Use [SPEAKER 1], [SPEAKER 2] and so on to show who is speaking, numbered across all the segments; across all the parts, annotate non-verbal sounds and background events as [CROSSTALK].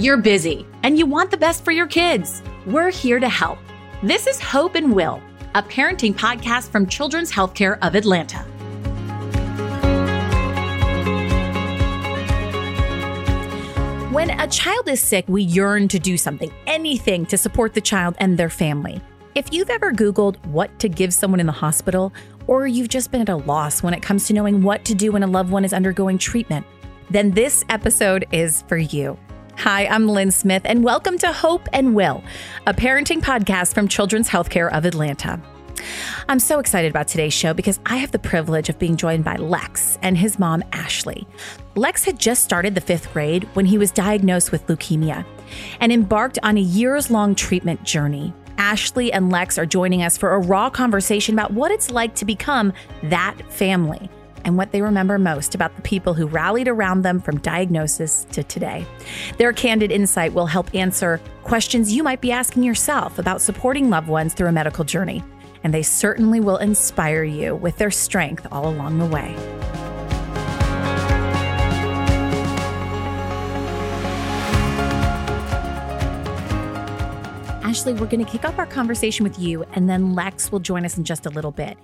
[SPEAKER 1] You're busy and you want the best for your kids. We're here to help. This is Hope and Will, a parenting podcast from Children's Healthcare of Atlanta. When a child is sick, we yearn to do something, anything to support the child and their family. If you've ever Googled what to give someone in the hospital, or you've just been at a loss when it comes to knowing what to do when a loved one is undergoing treatment, then this episode is for you. Hi, I'm Lynn Smith, and welcome to Hope and Will, a parenting podcast from Children's Healthcare of Atlanta. I'm so excited about today's show because I have the privilege of being joined by Lex and his mom, Ashley. Lex had just started the fifth grade when he was diagnosed with leukemia and embarked on a years long treatment journey. Ashley and Lex are joining us for a raw conversation about what it's like to become that family and what they remember most about the people who rallied around them from diagnosis to today. Their candid insight will help answer questions you might be asking yourself about supporting loved ones through a medical journey and they certainly will inspire you with their strength all along the way. Ashley, we're going to kick off our conversation with you, and then Lex will join us in just a little bit.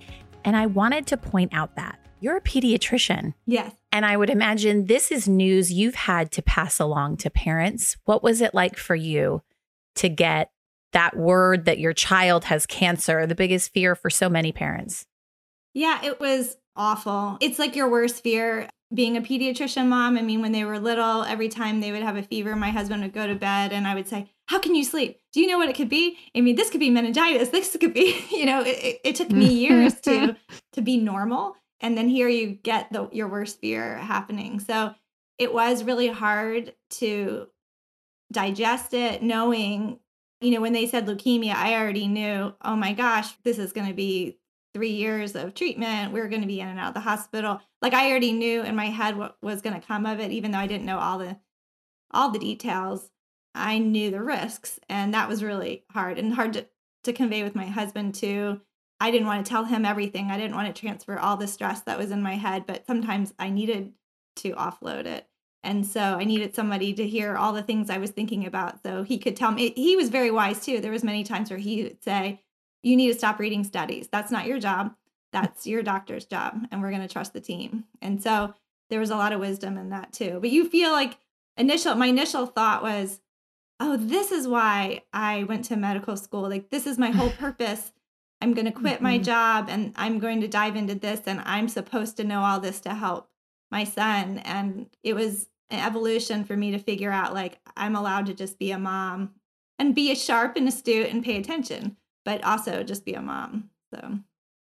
[SPEAKER 1] And I wanted to point out that you're a pediatrician.
[SPEAKER 2] Yes.
[SPEAKER 1] And I would imagine this is news you've had to pass along to parents. What was it like for you to get that word that your child has cancer, the biggest fear for so many parents.
[SPEAKER 2] Yeah, it was awful. It's like your worst fear being a pediatrician mom. I mean, when they were little, every time they would have a fever, my husband would go to bed and I would say, How can you sleep? Do you know what it could be? I mean, this could be meningitis. [LAUGHS] This could be, [LAUGHS] you know, it, it took me [LAUGHS] years to to be normal. And then here you get the your worst fear happening. So it was really hard to digest it, knowing you know, when they said leukemia, I already knew, oh my gosh, this is going to be three years of treatment. We're going to be in and out of the hospital. Like I already knew in my head what was going to come of it, even though I didn't know all the all the details. I knew the risks, and that was really hard and hard to, to convey with my husband too. I didn't want to tell him everything. I didn't want to transfer all the stress that was in my head, but sometimes I needed to offload it. And so I needed somebody to hear all the things I was thinking about so he could tell me. He was very wise too. There was many times where he would say, "You need to stop reading studies. That's not your job. That's your doctor's job, and we're going to trust the team." And so there was a lot of wisdom in that too. But you feel like initial my initial thought was, "Oh, this is why I went to medical school. Like this is my whole [SIGHS] purpose." I'm going to quit my mm-hmm. job and I'm going to dive into this and I'm supposed to know all this to help my son and it was an evolution for me to figure out like I'm allowed to just be a mom and be a sharp and astute and pay attention, but also just be a mom. So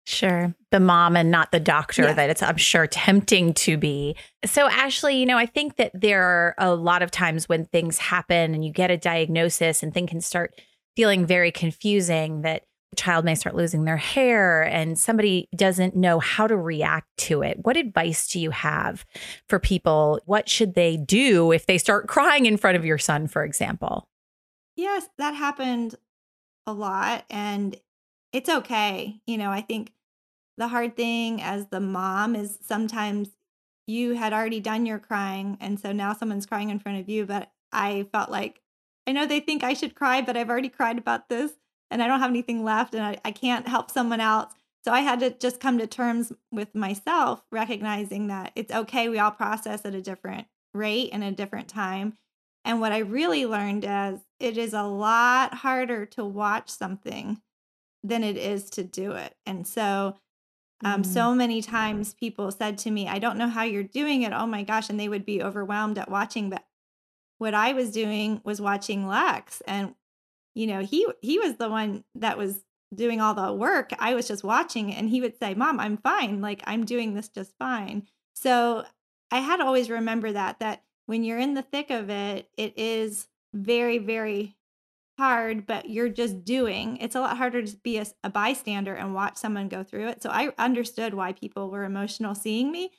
[SPEAKER 1] Sure. The mom and not the doctor yeah. that it's, I'm sure, tempting to be. So, Ashley, you know, I think that there are a lot of times when things happen and you get a diagnosis and things can start feeling very confusing that child may start losing their hair and somebody doesn't know how to react to it. What advice do you have for people? What should they do if they start crying in front of your son, for example?
[SPEAKER 2] Yes, that happened a lot and it's okay. You know, I think the hard thing as the mom is sometimes you had already done your crying and so now someone's crying in front of you, but I felt like I know they think I should cry, but I've already cried about this and I don't have anything left and I, I can't help someone else. So I had to just come to terms with myself, recognizing that it's okay. We all process at a different rate and a different time. And what I really learned is it is a lot harder to watch something than it is to do it. And so, um, mm. so many times people said to me, I don't know how you're doing it. Oh my gosh. And they would be overwhelmed at watching. But what I was doing was watching Lex and you know, he he was the one that was doing all the work. I was just watching and he would say, "Mom, I'm fine. Like I'm doing this just fine." So, I had to always remember that that when you're in the thick of it, it is very very hard, but you're just doing. It's a lot harder to be a, a bystander and watch someone go through it. So I understood why people were emotional seeing me,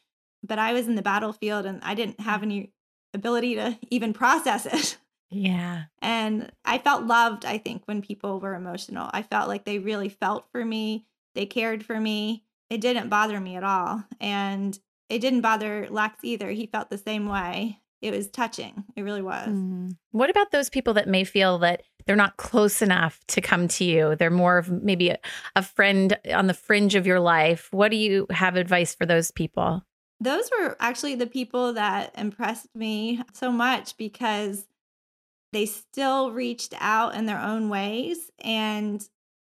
[SPEAKER 2] but I was in the battlefield and I didn't have mm. any ability to even process it.
[SPEAKER 1] Yeah.
[SPEAKER 2] And I felt loved, I think, when people were emotional. I felt like they really felt for me, they cared for me. It didn't bother me at all. And it didn't bother Lex either. He felt the same way. it was touching. It really was.
[SPEAKER 1] Mm. What about those people that may feel that they're not close enough to come to you? They're more of maybe a, a friend on the fringe of your life. What do you have advice for those people?
[SPEAKER 2] Those were actually the people that impressed me so much because they still reached out in their own ways. And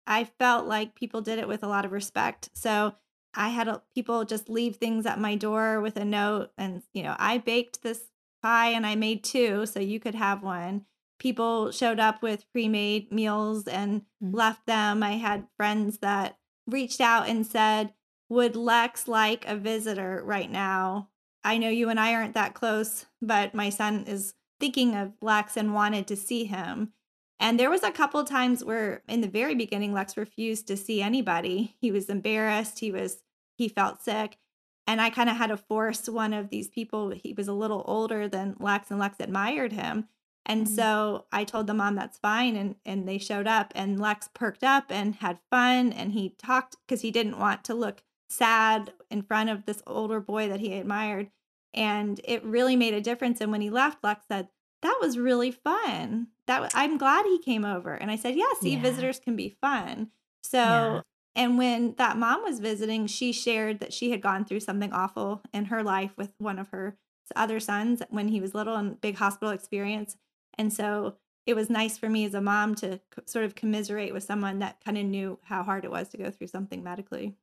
[SPEAKER 2] I felt like people did it with a lot of respect. So I had a, people just leave things at my door with a note. And, you know, I baked this pie and I made two, so you could have one. People showed up with pre made meals and mm-hmm. left them. I had friends that reached out and said, Would Lex like a visitor right now? I know you and I aren't that close, but my son is thinking of Lex and wanted to see him. And there was a couple times where in the very beginning Lex refused to see anybody. He was embarrassed, he was he felt sick. And I kind of had to force one of these people. He was a little older than Lex, and Lex admired him. And mm-hmm. so I told the mom that's fine. And, and they showed up, and Lex perked up and had fun. And he talked because he didn't want to look sad in front of this older boy that he admired. And it really made a difference. And when he left, Lex said, That was really fun. That I'm glad he came over. And I said, Yeah, see, yeah. visitors can be fun. So yeah. And when that mom was visiting, she shared that she had gone through something awful in her life with one of her other sons when he was little and big hospital experience. And so it was nice for me as a mom to sort of commiserate with someone that kind of knew how hard it was to go through something medically.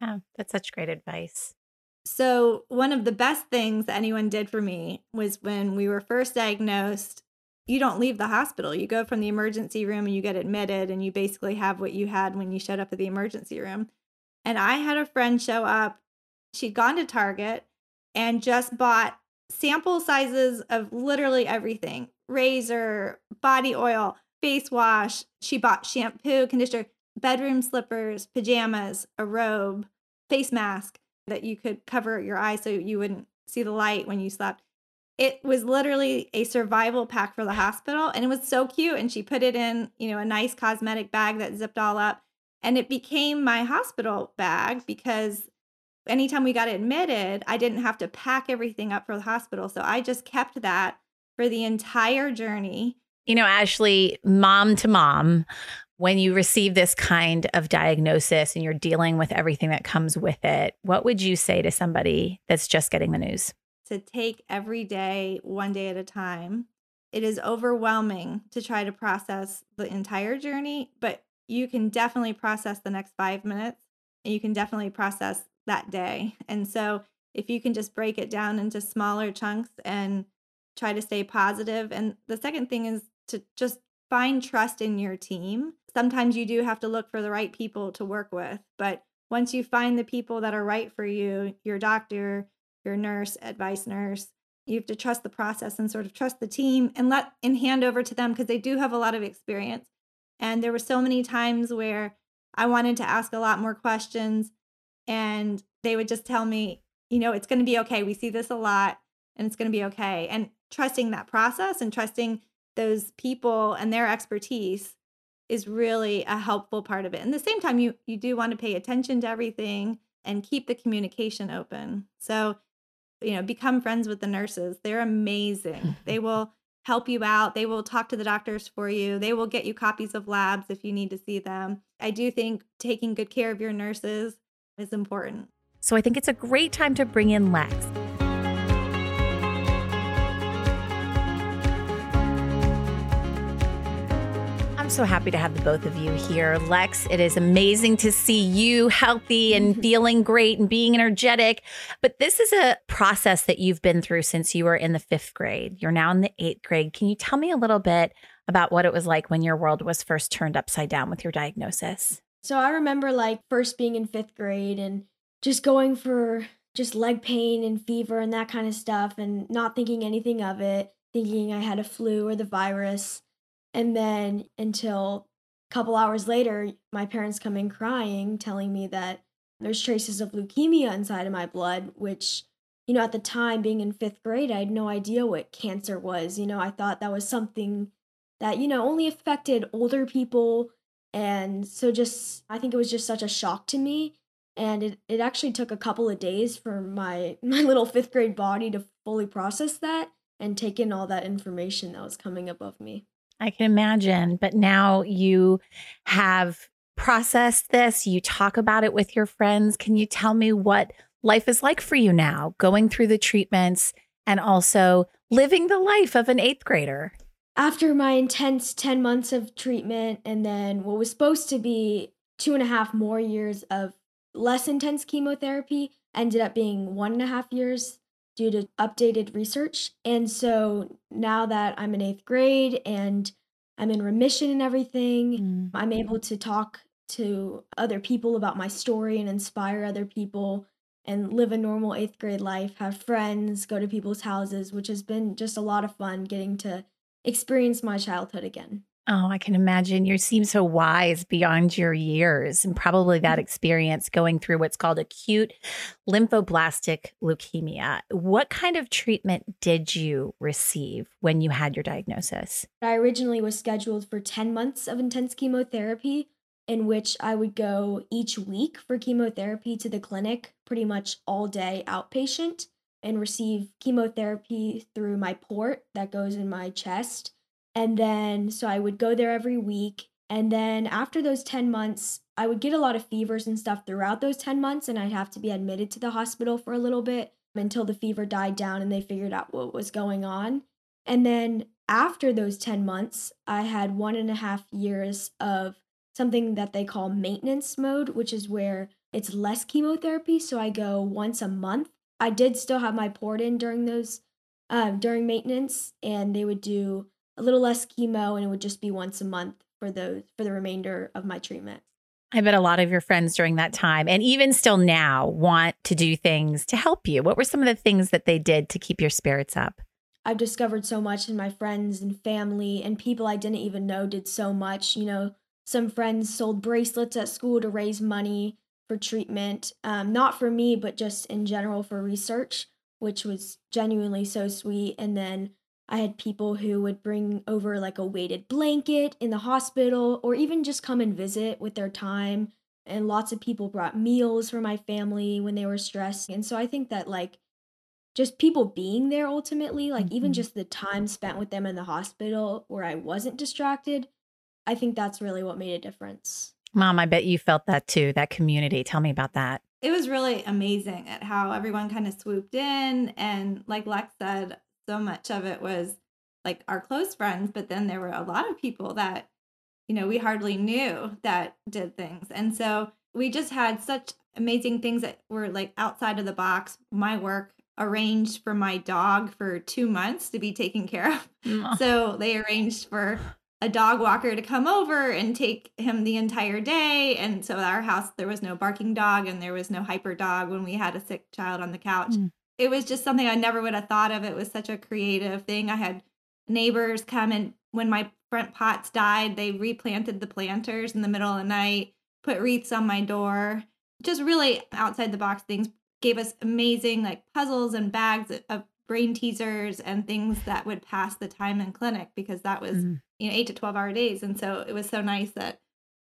[SPEAKER 1] Yeah, that's such great advice.
[SPEAKER 2] So, one of the best things anyone did for me was when we were first diagnosed, you don't leave the hospital. You go from the emergency room and you get admitted, and you basically have what you had when you showed up at the emergency room. And I had a friend show up. She'd gone to Target and just bought sample sizes of literally everything razor, body oil, face wash. She bought shampoo, conditioner, bedroom slippers, pajamas, a robe, face mask that you could cover your eyes so you wouldn't see the light when you slept. It was literally a survival pack for the hospital and it was so cute and she put it in you know a nice cosmetic bag that zipped all up and it became my hospital bag because anytime we got admitted i didn't have to pack everything up for the hospital so i just kept that for the entire journey.
[SPEAKER 1] You know ashley mom to mom when you receive this kind of diagnosis and you're dealing with everything that comes with it what would you say to somebody that's just getting the news
[SPEAKER 2] to take every day, one day at a time. It is overwhelming to try to process the entire journey, but you can definitely process the next five minutes and you can definitely process that day. And so, if you can just break it down into smaller chunks and try to stay positive. And the second thing is to just find trust in your team. Sometimes you do have to look for the right people to work with, but once you find the people that are right for you, your doctor, your nurse, advice nurse. You have to trust the process and sort of trust the team and let and hand over to them because they do have a lot of experience. And there were so many times where I wanted to ask a lot more questions and they would just tell me, you know, it's going to be okay. We see this a lot and it's going to be okay. And trusting that process and trusting those people and their expertise is really a helpful part of it. And the same time, you you do want to pay attention to everything and keep the communication open. So you know, become friends with the nurses. They're amazing. they [LAUGHS] will help you out. They will talk to the doctors for you. They will get you copies of labs if you need to see them. I do think taking good care of your nurses is important.
[SPEAKER 1] So I think it's a great time to bring in Lex. So happy to have the both of you here. Lex, it is amazing to see you healthy and mm-hmm. feeling great and being energetic. But this is a process that you've been through since you were in the fifth grade. You're now in the eighth grade. Can you tell me a little bit about what it was like when your world was first turned upside down with your diagnosis?
[SPEAKER 3] So I remember like first being in fifth grade and just going for just leg pain and fever and that kind of stuff and not thinking anything of it, thinking I had a flu or the virus. And then until a couple hours later, my parents come in crying, telling me that there's traces of leukemia inside of my blood, which, you know, at the time being in fifth grade, I had no idea what cancer was. You know, I thought that was something that, you know, only affected older people. And so just, I think it was just such a shock to me. And it, it actually took a couple of days for my, [LAUGHS] my little fifth grade body to fully process that. and take in all that information that was coming above me.
[SPEAKER 1] I can imagine. But now you have processed this, you talk about it with your friends. Can you tell me what life is like for you now, going through the treatments and also living the life of an eighth grader?
[SPEAKER 3] After my intense 10 months of treatment, and then what was supposed to be two and a half more years of less intense chemotherapy, ended up being one and a half years due to updated research. And so now that I'm in eighth grade and I'm in remission and everything, mm. I'm able to talk to other people about my story and inspire other people and live a normal eighth grade life, have friends, go to people's houses, which has been just a lot of fun getting to experience my childhood again.
[SPEAKER 1] Oh, I can imagine. You seem so wise beyond your years, and probably that mm-hmm. experience going through what's called acute lymphoblastic leukemia. What kind of treatment did you receive when you had your diagnosis?
[SPEAKER 3] I originally was scheduled for 10 months of intense chemotherapy, in which I would go each week for chemotherapy to the clinic, pretty much all day outpatient, and receive chemotherapy through my port that goes in my chest and then, so I would go there every week. And then after those 10 months, I would get a lot of fevers and stuff throughout those 10 months, and I'd have to be admitted to the hospital for a little bit until the fever died down and they figured out what was going on. And then after those 10 months, I had one and a half years of something that they call maintenance mode, which is where it's less chemotherapy. So I go once a month. I did still have my port in during those, um, during maintenance, and they would do a little less chemo and it would just be once a month for the for the remainder of my treatment.
[SPEAKER 1] I bet a lot of your friends during that time and even still now want to do things to help you. What were some of the things that they did to keep your spirits up?
[SPEAKER 3] I've discovered so much and my friends and family and people I didn't even know did so much. You know, some friends sold bracelets at school to raise money for treatment, um, not for me, but just in general for research, which was genuinely so sweet. And then I had people who would bring over like a weighted blanket in the hospital or even just come and visit with their time. And lots of people brought meals for my family when they were stressed. And so I think that like just people being there ultimately, like mm-hmm. even just the time spent with them in the hospital where I wasn't distracted, I think that's really what made a difference.
[SPEAKER 1] Mom, I bet you felt that too, that community. Tell me about that.
[SPEAKER 2] It was really amazing at how everyone kind of swooped in. And like Lex said, so much of it was like our close friends, but then there were a lot of people that, you know, we hardly knew that did things. And so we just had such amazing things that were like outside of the box. My work arranged for my dog for two months to be taken care of. Mm. So they arranged for a dog walker to come over and take him the entire day. And so at our house, there was no barking dog and there was no hyper dog when we had a sick child on the couch. Mm it was just something I never would have thought of. It was such a creative thing. I had neighbors come and when my front pots died, they replanted the planters in the middle of the night, put wreaths on my door. Just really outside the box things gave us amazing like puzzles and bags of brain teasers and things that would pass the time in clinic because that was mm-hmm. you know 8 to 12 hour days and so it was so nice that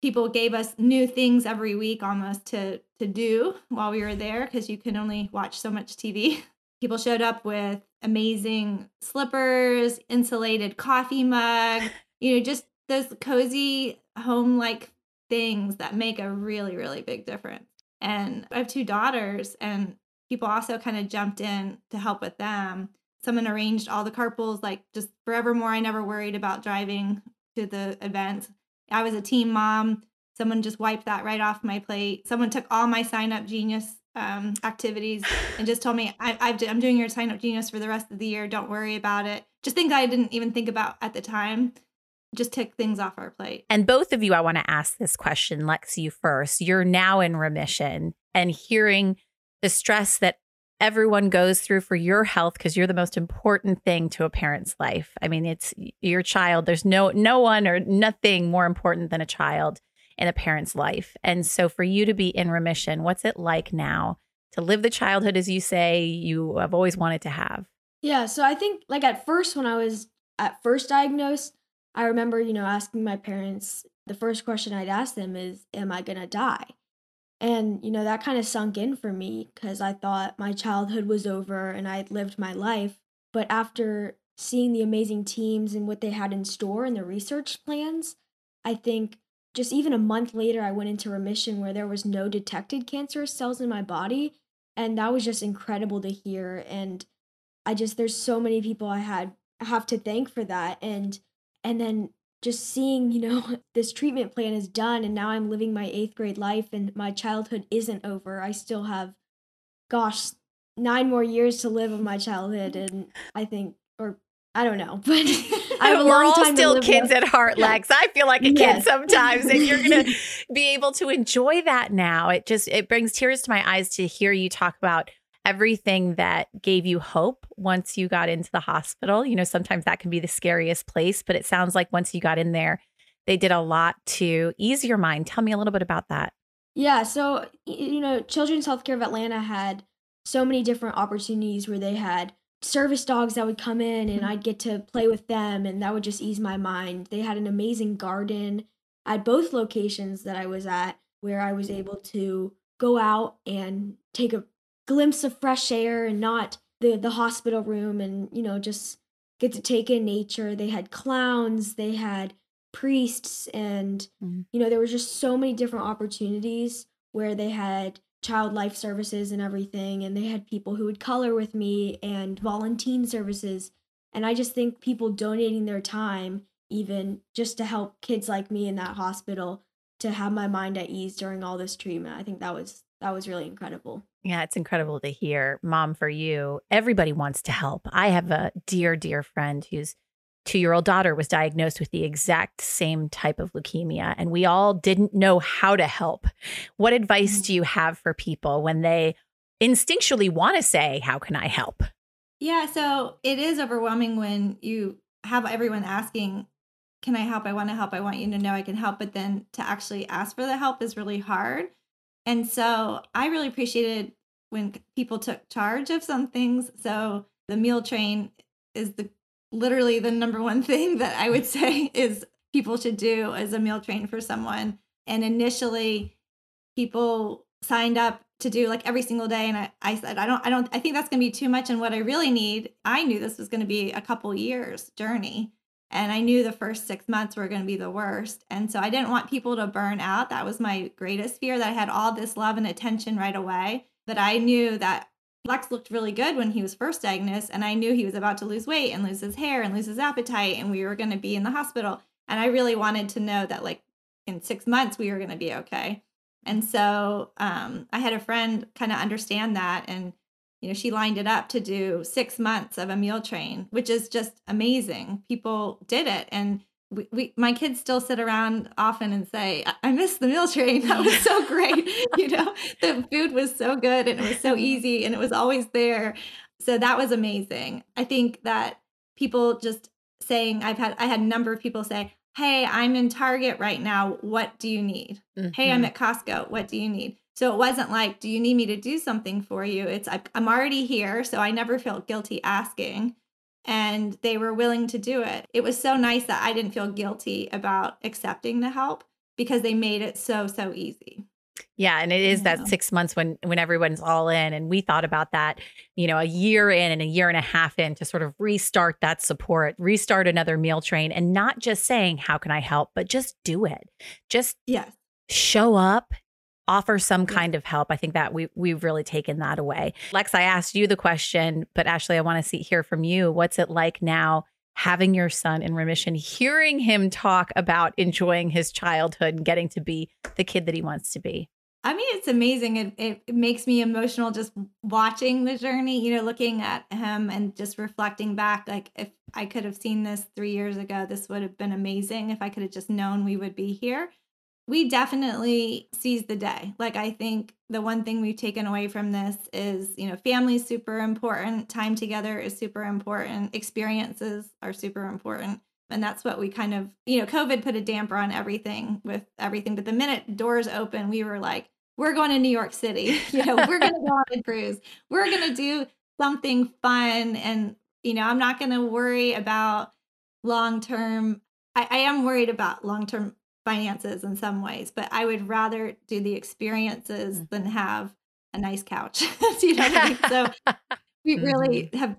[SPEAKER 2] people gave us new things every week almost to to do while we were there because you can only watch so much TV. [LAUGHS] People showed up with amazing slippers, insulated coffee mug, [LAUGHS] you know, just those cozy home like things that make a really really big difference. And I have two daughters and people also kind of jumped in to help with them. Someone arranged all the carpools like just forevermore I never worried about driving to the event I was a team mom. Someone just wiped that right off my plate. Someone took all my sign up genius um, activities and just told me, I, am doing your sign up genius for the rest of the year. Don't worry about it. Just things I didn't even think about at the time. Just took things off our plate.
[SPEAKER 1] And both of you, I want to ask this question, Lex, you first. You're now in remission and hearing the stress that everyone goes through for your health because you're the most important thing to a parent's life. I mean, it's your child. There's no no one or nothing more important than a child in a parent's life. And so for you to be in remission, what's it like now to live the childhood as you say you have always wanted to have?
[SPEAKER 3] Yeah, so I think like at first when I was at first diagnosed, I remember, you know, asking my parents the first question I'd ask them is am I going to die? And, you know, that kind of sunk in for me because I thought my childhood was over and I had lived my life. But after seeing the amazing teams and what they had in store and the research plans, I think just even a month later, I went into remission where there was no detected cancerous cells in my body. And that was just incredible to hear. And I just, there's so many people I had have to thank for that. And, and then just seeing, you know, [LAUGHS] this treatment plan is done and now I'm living my eighth grade life and my childhood isn't over. I still have, gosh, nine more years to live of my childhood. And I think, or I don't know, [LAUGHS] but I have a
[SPEAKER 1] We're
[SPEAKER 3] long
[SPEAKER 1] all still kids
[SPEAKER 3] with.
[SPEAKER 1] at heart, Lex. I feel like a kid [LAUGHS] sometimes, and you're gonna be able to enjoy that now. It just it brings tears to my eyes to hear you talk about everything that gave you hope once you got into the hospital. You know, sometimes that can be the scariest place, but it sounds like once you got in there, they did a lot to ease your mind. Tell me a little bit about that.
[SPEAKER 3] Yeah, so you know, Children's Healthcare of Atlanta had so many different opportunities where they had service dogs that would come in and
[SPEAKER 1] Mhm.
[SPEAKER 3] I'd get to play with them and that would just ease my mind. They had an amazing garden at both locations that I was at where I was able to go out and take a glimpse of fresh air and not the the hospital room and you know just get to take in nature. They had clowns, they had priests and
[SPEAKER 1] Mhm.
[SPEAKER 3] you know there was just so many different opportunities where they had child life services and everything and they had people who would color with me and volunteer services and i just think people donating their time even just to help kids like me in that hospital to have my mind at ease during all this treatment i think that was that was really incredible
[SPEAKER 1] Yeah, it's incredible to hear. Mom, for you, everybody wants to help. I have a dear, dear friend whose two year old daughter was diagnosed with the exact same type of leukemia, and we all didn't know how to help. What advice
[SPEAKER 2] Mhm.
[SPEAKER 1] do you have for people when they instinctually want to say, How can I help?
[SPEAKER 2] Yeah, so it is overwhelming when you have everyone asking, Can I help? I want to help. I want you to know I can help. But then to actually ask for the help is really hard. And so I really appreciated when people took charge of some things. So the meal train is the literally the number one [LAUGHS] thing that I would say is people should do as a meal train for someone. And initially people signed up to do like every single day. And I, I said i don't i don't i think that's going to be too much. And what i really need i knew this was going to be a couple years journey. And i knew the first six months were going to be the worst. And so i didn't want people to burn out. That was my greatest fear that i had all this love and attention right away but i knew that lex looked really good when he was first diagnosed and i knew he was about to lose weight and lose his hair and lose his appetite and we were going to be in the hospital and i really wanted to know that like in six months we were going to be okay and so um, I had a friend kind of understand that. And, you know, she lined it up to do six months of a meal train, which is just amazing. People did it. And we, we my kids still sit around often and say, I, I miss the meal train. That was so [LAUGHS] great. [LAUGHS] you know, the food was so good and it was so easy and it was always there. So that was amazing. I think that people just saying, I've had, I had a number of people say, Hey, I'm in Target right now. What do you need? hey i'm
[SPEAKER 1] Mhm.
[SPEAKER 2] at costco what do you need so it wasn't like do you need me to do something for you it's i'm already here so i never felt guilty asking and they were willing to do it. It was so nice that i didn't feel guilty about accepting the help because they made it so so easy.
[SPEAKER 1] Yeah, and it is
[SPEAKER 2] Yeah.
[SPEAKER 1] that six months when when everyone's all in, and we thought about that, you know, a year in and a year and a half in to sort of restart that support, restart another meal train, and not just saying how can I help, but just do it, just
[SPEAKER 2] yes.
[SPEAKER 1] show up, offer some kind of help. I think that we we've really taken that away. Lex, I asked you the question, but Ashley, I want to see hear from you. What's it like now? Having your son in remission, hearing him talk about enjoying his childhood and getting to be the kid that he wants to be.
[SPEAKER 2] I mean, it's amazing. It, it, it makes me emotional just watching the journey, you know, looking at him and just reflecting back. Like, if I could have seen this three years ago, this would have been amazing. If I could have just known we would be here. We definitely seize the day. Like, I think the one thing we've taken away from this is, you know, family is super important. Time together is super important. Experiences are super important. And that's what we kind of, you know, COVID put a damper on everything with everything. But the minute doors open, we were like, we're going to New York City. [LAUGHS] You know, we're going to go on a cruise. We're going to do something fun. And, you know, I'm not going to worry about long term. I, I am worried about long term finances in some ways, but I would rather do the experiences
[SPEAKER 1] Mm.
[SPEAKER 2] than have a nice couch. [LAUGHS] You know I mean? So we really have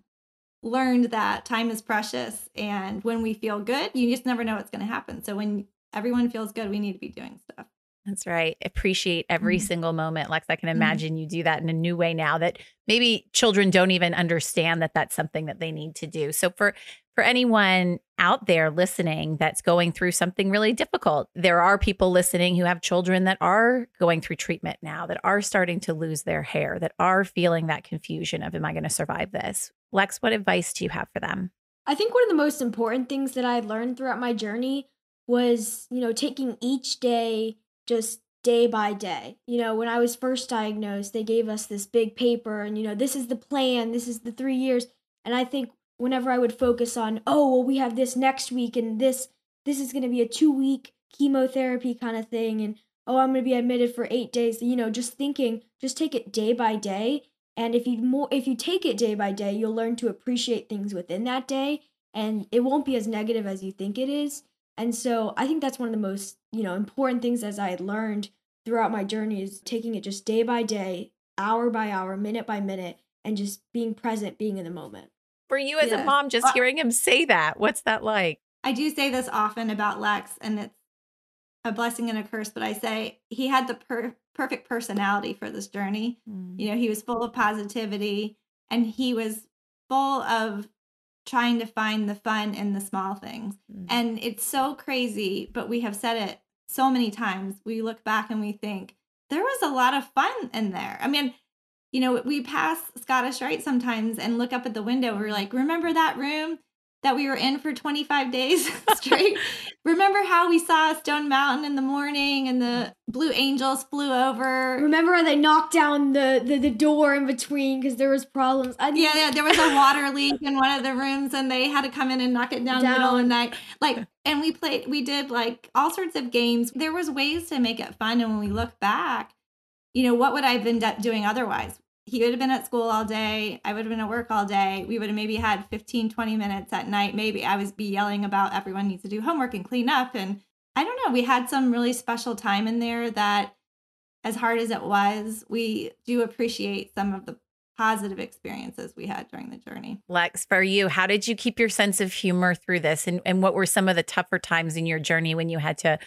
[SPEAKER 2] learned that time is precious. And when we feel good, you just never know what's going to happen. So when everyone feels good, we need to be doing stuff.
[SPEAKER 1] That's right. Appreciate every
[SPEAKER 2] Mhm.
[SPEAKER 1] single moment. Lex, I can
[SPEAKER 2] Mhm.
[SPEAKER 1] imagine you do that in a new way now that maybe children don't even understand that that's something that they need to do. So for for anyone out there listening that's going through something really difficult, there are people listening who have children that are going through treatment now, that are starting to lose their hair, that are feeling that confusion of am I going to survive this? Lex, what advice do you have for them?
[SPEAKER 3] I think one of the most important things that I learned throughout my journey was, you know, taking each day just day by day. You know, when I was first diagnosed, they gave us this big paper and, you know, this is the plan, this is the three years. And I think whenever I would focus on, oh, well, we have this next week and this, this is going to be a two week chemotherapy kind of thing. And, oh, I'm going to be admitted for eight days, you know, just thinking, just take it day by day. And if you more, if you take it day by day, you'll learn to appreciate things within that day and it won't be as negative as you think it is. And so I think that's one of the most, you know, important things as I had learned throughout my journey is taking it just day by day, hour by hour, minute by minute, and just being present, being in the moment.
[SPEAKER 1] For you as a mom, just
[SPEAKER 2] Well-
[SPEAKER 1] hearing him say that, what's that like?
[SPEAKER 2] I do say this often about Lex, and it's a blessing and a curse, but I say he had the per- perfect personality for this journey. You know, he was full of positivity and he was full of trying to find the fun in the small things.
[SPEAKER 1] Mm.
[SPEAKER 2] And it's so crazy, but we have said it so many times. We look back and we think there was a lot of fun in there. I mean, you know, we pass Scottish Rite sometimes and look up at the window. We're like, remember that room that we were in for 25 days [LAUGHS] straight? remember how we saw Stone Mountain in the morning and the Blue Angels flew over?
[SPEAKER 3] Remember how they knocked down the the, the door in between because there was problems. I
[SPEAKER 2] Yeah, yeah, there was a water leak in one of the rooms and they had to come in and knock it down, in the middle of the night. Like and we played we did like all sorts of games. There was ways to make it fun and when we look back, you know, what would I have been up doing otherwise? He would have been at school all day. I would have been at work all day. We would have maybe had 15, 20 minutes at night. Maybe I was be yelling about everyone needs to do homework and clean up. And I don't know. We had some really special time in there that, as hard as it was, we do appreciate some of the positive experiences we had during the journey.
[SPEAKER 1] Lex, for you, how did you keep your sense of humor through this? And, and what were some of the tougher times in your journey when you had to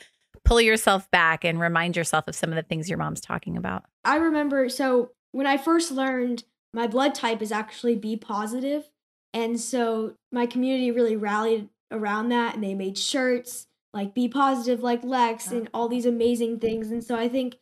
[SPEAKER 1] pull yourself back and remind yourself of some of the things your mom's talking about?
[SPEAKER 3] I remember so when I first learned my blood type is actually B positive, and so my community really rallied around that and they made shirts like be positive like Lex and all these amazing things. And so I think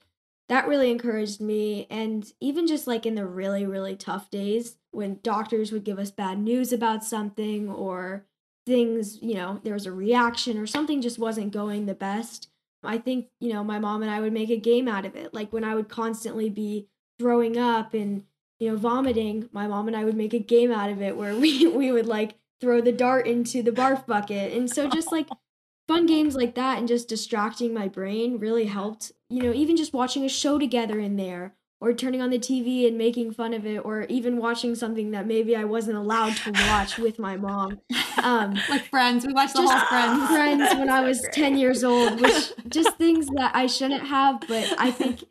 [SPEAKER 3] that really encouraged me and even just like in the really really tough days when doctors would give us bad news about something or things, you know, there was a reaction or something just wasn't going the best. I think, you know, my mom and I would make a game out of it. Like when I would constantly be throwing up and, you know, vomiting, my mom and I would make a game out of it where [LAUGHS] we we would like throw the dart into the barf bucket. And so just like [LAUGHS] fun games like that and just distracting my brain really helped. You know, even just watching a show together in there or turning on the TV and making fun of it or even watching something that maybe I wasn't allowed to watch with my mom. Um [LAUGHS]
[SPEAKER 2] like Friends, we watched the whole Friends.
[SPEAKER 3] friends when I was 10 years old, which just things that I shouldn't have, but I think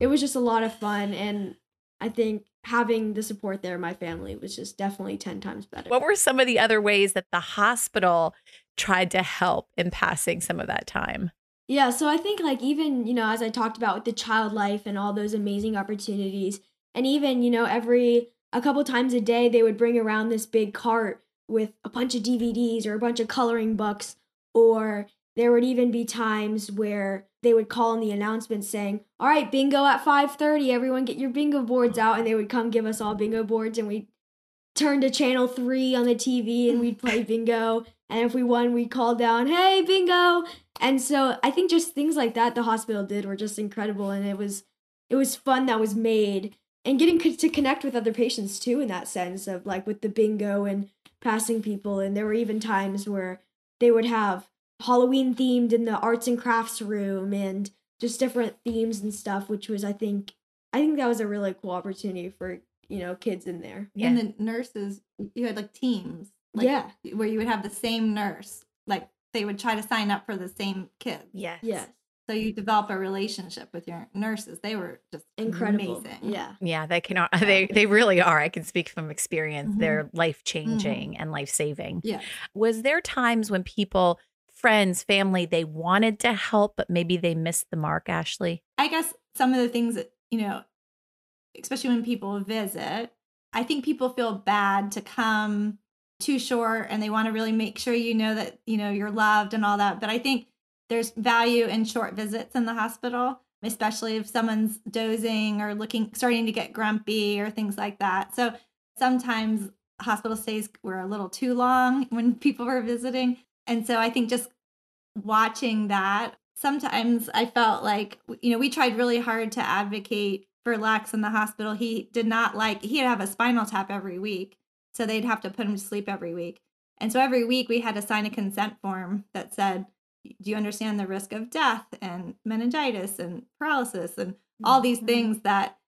[SPEAKER 3] it was just a lot of fun. And I think having the support there, my family was just definitely 10 times better.
[SPEAKER 1] What were some of the other ways that the hospital tried to help in passing some of that time?
[SPEAKER 3] Yeah, so I think like even, you know, as I talked about with the child life and all those amazing opportunities, and even, you know, every a couple times a day they would bring around this big cart with a bunch of DVDs or a bunch of coloring books or there would even be times where they would call in the announcement saying, "All right, bingo at 5:30, everyone get your bingo boards out." And they would come give us all bingo boards and we turn to channel 3 on the TV and we'd play [LAUGHS] bingo. And if we won, we'd call down, "Hey, bingo!" And so I think just things like that the hospital did were just incredible and it was it was fun that was made and getting to connect with other patients too in that sense of like with the bingo and passing people and there were even times where they would have Halloween themed in the arts and crafts room and just different themes and stuff which was I think I think that was a really cool opportunity for you know kids in there. Yeah.
[SPEAKER 2] And the nurses, you had like teams. Like,
[SPEAKER 3] Yeah.
[SPEAKER 2] Where you would have the same nurse. Like they would try to sign up for the same kids.
[SPEAKER 1] Yes.
[SPEAKER 3] Yes.
[SPEAKER 2] So you develop a relationship with your nurses. They were just
[SPEAKER 3] Incredible.
[SPEAKER 2] amazing.
[SPEAKER 3] Yeah.
[SPEAKER 1] Yeah, they can. They they really are. I can speak from experience.
[SPEAKER 2] Mhm.
[SPEAKER 1] They're life changing and life saving.
[SPEAKER 2] Yeah.
[SPEAKER 1] Was there times when people, friends, family, they wanted to help, but maybe they missed the mark? Ashley.
[SPEAKER 2] I guess some of the things that, you know, especially when people visit, I think people feel bad to come too short and they want to really make sure you know that, you know, you're loved and all that. But I think there's value in short visits in the hospital, especially if someone's dozing or looking, starting to get grumpy or things like that. So sometimes hospital stays were a little too long [LAUGHS] when people were visiting. And so I think just watching that, sometimes I felt like, you know, we tried really hard to advocate for Lex in the hospital. He did not like, he'd have a spinal tap every week. So they'd have to put him to sleep every week. And so every week we had to sign a consent form that said, do you understand the risk of death and meningitis and paralysis and all these
[SPEAKER 3] Mhm.
[SPEAKER 2] things that,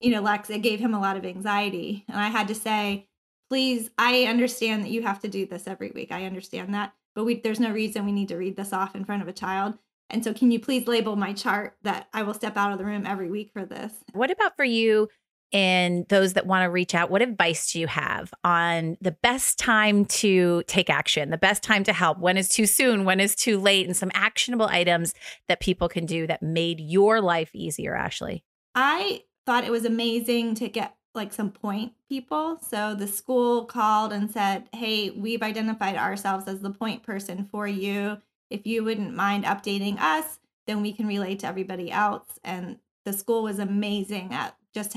[SPEAKER 2] you know, Lex, it gave him a lot of anxiety. And I had to say, please, I understand that you have to do this every week. I understand that. But we, there's no reason we need to read this off in front of a child. And so, can you please label my chart that I will step out of the room every week for this?
[SPEAKER 1] What about for you and those that want to reach out? What advice do you have on the best time to take action, the best time to help? When is too soon? When is too late? And some actionable items that people can do that made your life easier, Ashley.
[SPEAKER 2] I thought it was amazing to get like some point people. So the school called and said, Hey, we've identified ourselves as the point person for you. If you wouldn't mind updating us, then we can relay to everybody else. And the school was amazing at just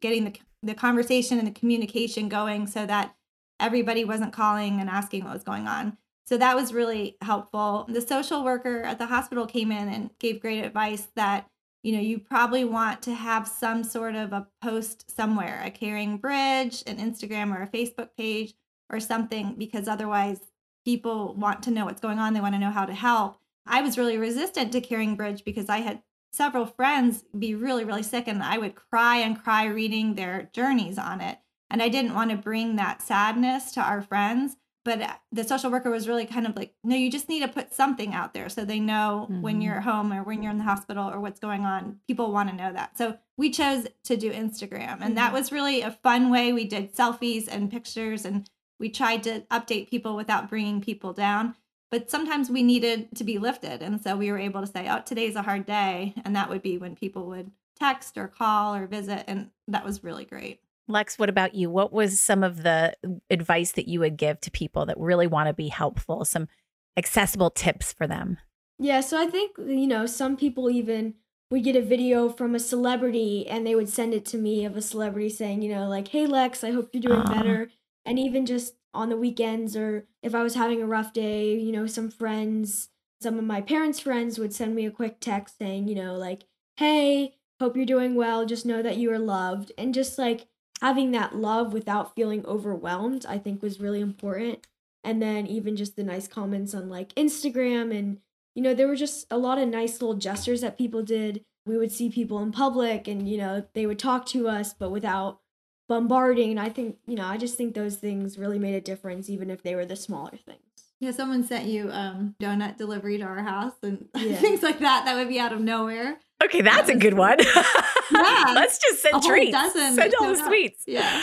[SPEAKER 2] getting the, the conversation and the communication going so that everybody wasn't calling and asking what was going on. So that was really helpful. The social worker at the hospital came in and gave great advice that you know, you probably want to have some sort of a post somewhere, a caring bridge, an Instagram or a Facebook page or something, because otherwise people want to know what's going on. They want to know how to help. I was really resistant to caring bridge because I had several friends be really, really sick and I would cry and cry reading their journeys on it. And I didn't want to bring that sadness to our friends but uh, the social worker was really kind of like no you just need to put something out there so they know when
[SPEAKER 1] Mhm.
[SPEAKER 2] you're at home or when you're in the hospital or what's going on people want to know that so we chose to do instagram and that
[SPEAKER 3] Mhm.
[SPEAKER 2] was really a fun way we did selfies and pictures and we tried to update people without bringing people down but sometimes we needed to be lifted and so we were able to say oh today's a hard day and that would be when people would text or call or visit and that was really great
[SPEAKER 1] Lex, what about you? What was some of the advice that you would give to people that really want to be helpful? Some accessible tips for them?
[SPEAKER 3] Yeah, so I think, you know, some people even would get a video from a celebrity and they would send it to me of a celebrity saying, you know, like, hey, Lex, I hope you're doing better. And even just on the weekends or if I was having a rough day, you know, some friends, some of my parents' friends would send me a quick text saying, you know, like, hey, hope you're doing well. Just know that you are loved. And just like having that love without feeling overwhelmed, I think was really important. And then even just the nice comments on like Instagram and you know, there were just a lot of nice little gestures that people did. We would see people in public and, you know, they would talk to us, but without bombarding. And I think, you know, I just think those things really made a difference, even if they were the smaller things.
[SPEAKER 2] Yeah, someone sent you um donut delivery to our house and [LAUGHS]
[SPEAKER 3] Yeah.
[SPEAKER 2] things like that. That would be out of nowhere.
[SPEAKER 1] Okay, that's a
[SPEAKER 2] was
[SPEAKER 1] good one. [LAUGHS]
[SPEAKER 2] Yeah.
[SPEAKER 1] Let's just send
[SPEAKER 2] A
[SPEAKER 1] treats.
[SPEAKER 2] dozen
[SPEAKER 1] Send all the sweets.
[SPEAKER 2] Yeah.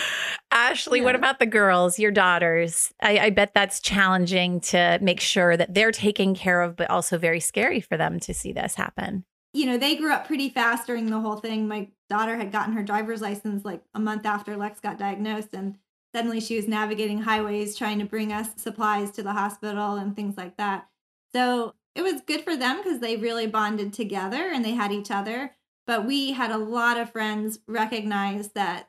[SPEAKER 1] Ashley, what about the girls, your daughters? I, I bet that's challenging to make sure that they're taken care of, but also very scary for them to see this happen.
[SPEAKER 2] You know, they grew up pretty fast during the whole thing. My daughter had gotten her driver's license like a month after Lex got diagnosed and suddenly she was navigating highways trying to bring us supplies to the hospital and things like that. So, it was good for them because they really bonded together and they had each other. But we had a lot of friends recognize that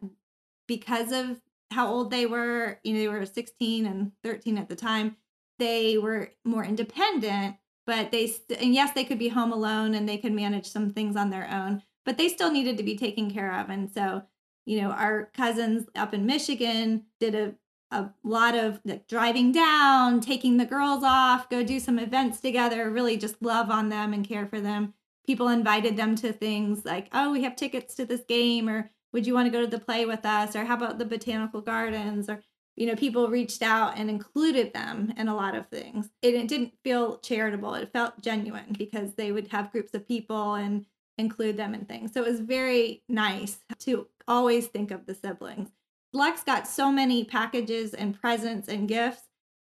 [SPEAKER 2] because of how old they were, you know, they were 16 and 13 at the time, they were more independent, but they, st- and yes, they could be home alone and they could manage some things on their own, but they still needed to be taken care of. And so, you know, our cousins up in Michigan did a, a lot of like driving down, taking the girls off, go do some events together, really just love on them and care for them. People invited them to things like, oh, we have tickets to this game, or would you want to go to the play with us? Or how about the botanical gardens? Or you know, people reached out and included them in a lot of things. It, it didn't feel charitable. It felt genuine because they would have groups of people and include them in things. So it was very nice to always think of the siblings. Lex got so many packages and presents and gifts.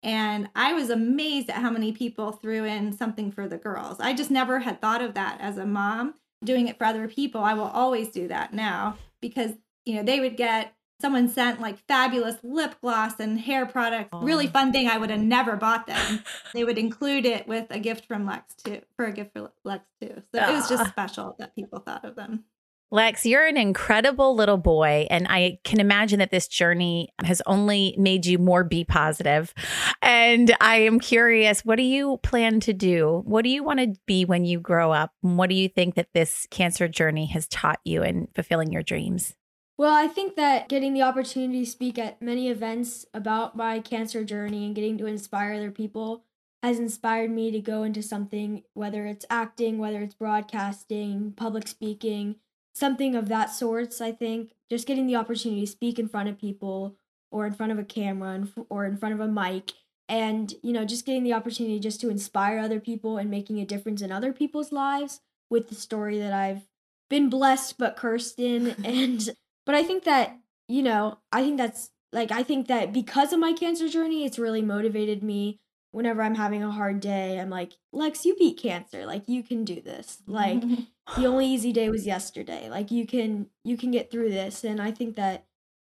[SPEAKER 2] And I was amazed at how many people threw in something for the girls. I just never had thought of that as a mom doing it for other people. I will always do that now because, you know, they would get someone sent like fabulous lip gloss and hair products. Aww. Really fun thing. I would have never bought them. [LAUGHS] they would include it with a gift from Lex too, for a gift for Lex too. So it was just special that people thought of them.
[SPEAKER 1] Lex, you're an incredible little boy, and I can imagine that this journey has only made you more be positive. And I am curious, what do you plan to do? What do you want to be when you grow up? what do you think that this cancer journey has taught you in fulfilling your dreams?
[SPEAKER 3] Well, I think that getting the opportunity to speak at many events about my cancer journey and getting to inspire other people has inspired me to go into something, whether it's acting, whether it's broadcasting, public speaking, something of that sorts. I think just getting the opportunity to speak in front of people or in front of a camera or in front of a mic and you know just getting the opportunity just to inspire other people and making a difference in other people's lives with the story that I've been blessed but cursed in [LAUGHS] and but I think that, you know, I think that's like, I think that because of my cancer journey, it's really motivated me whenever I'm having a hard day. I'm like, Lex, you beat cancer. Like, you can do this. Like, [LAUGHS] the only easy day was yesterday. Like, you can, you can get through this. And I think that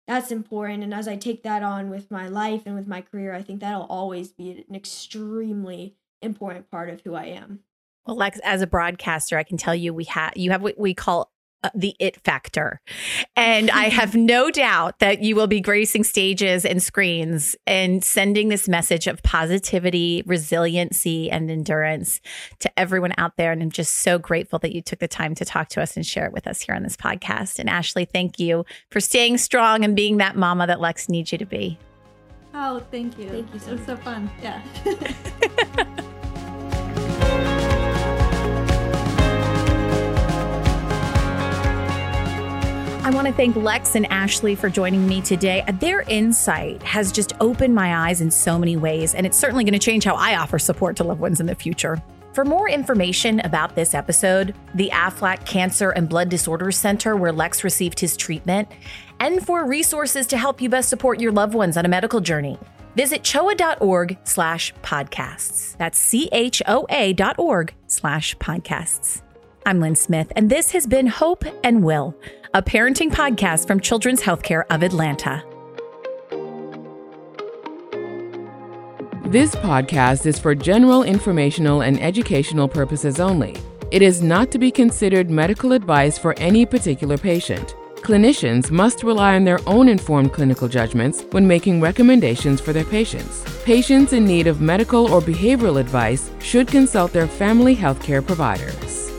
[SPEAKER 3] that's important. And as I take that on with my life and with my career, I think that'll always be an extremely important part of who I am.
[SPEAKER 1] Well, Lex, as a broadcaster, I can tell you we have you have what we call Uh, the it factor. And I [LAUGHS] have no doubt that you will be gracing stages and screens and sending this message of positivity, resiliency, and endurance to everyone out there. And I'm just so grateful that you took the time to talk to us and share it with us here on this podcast. And Ashley, thank you for staying strong and being that mama that Lex needs you to be.
[SPEAKER 2] Oh, thank you. Thank you. So it was so fun. Yeah. [LAUGHS] [LAUGHS]
[SPEAKER 1] want to thank Lex and Ashley for joining me today. Their insight has just opened my eyes in so many ways, and it's certainly going to change how I offer support to loved ones in the future. For more information about this episode, the Aflac Cancer and Blood Disorders Center, where Lex received his treatment, and for resources to help you best support your loved ones on a medical journey, visit choa.org slash podcasts. That's C-H-O-A dot org slash podcasts. I'm Lynn Smith, and this has been Hope and Will, a parenting podcast from Children's Healthcare of Atlanta.
[SPEAKER 4] This podcast is for general informational and educational purposes only. It is not to be considered medical advice for any particular patient. Clinicians must rely on their own informed clinical judgments when making recommendations for their patients. Patients in need of medical or behavioral advice should consult their family healthcare providers.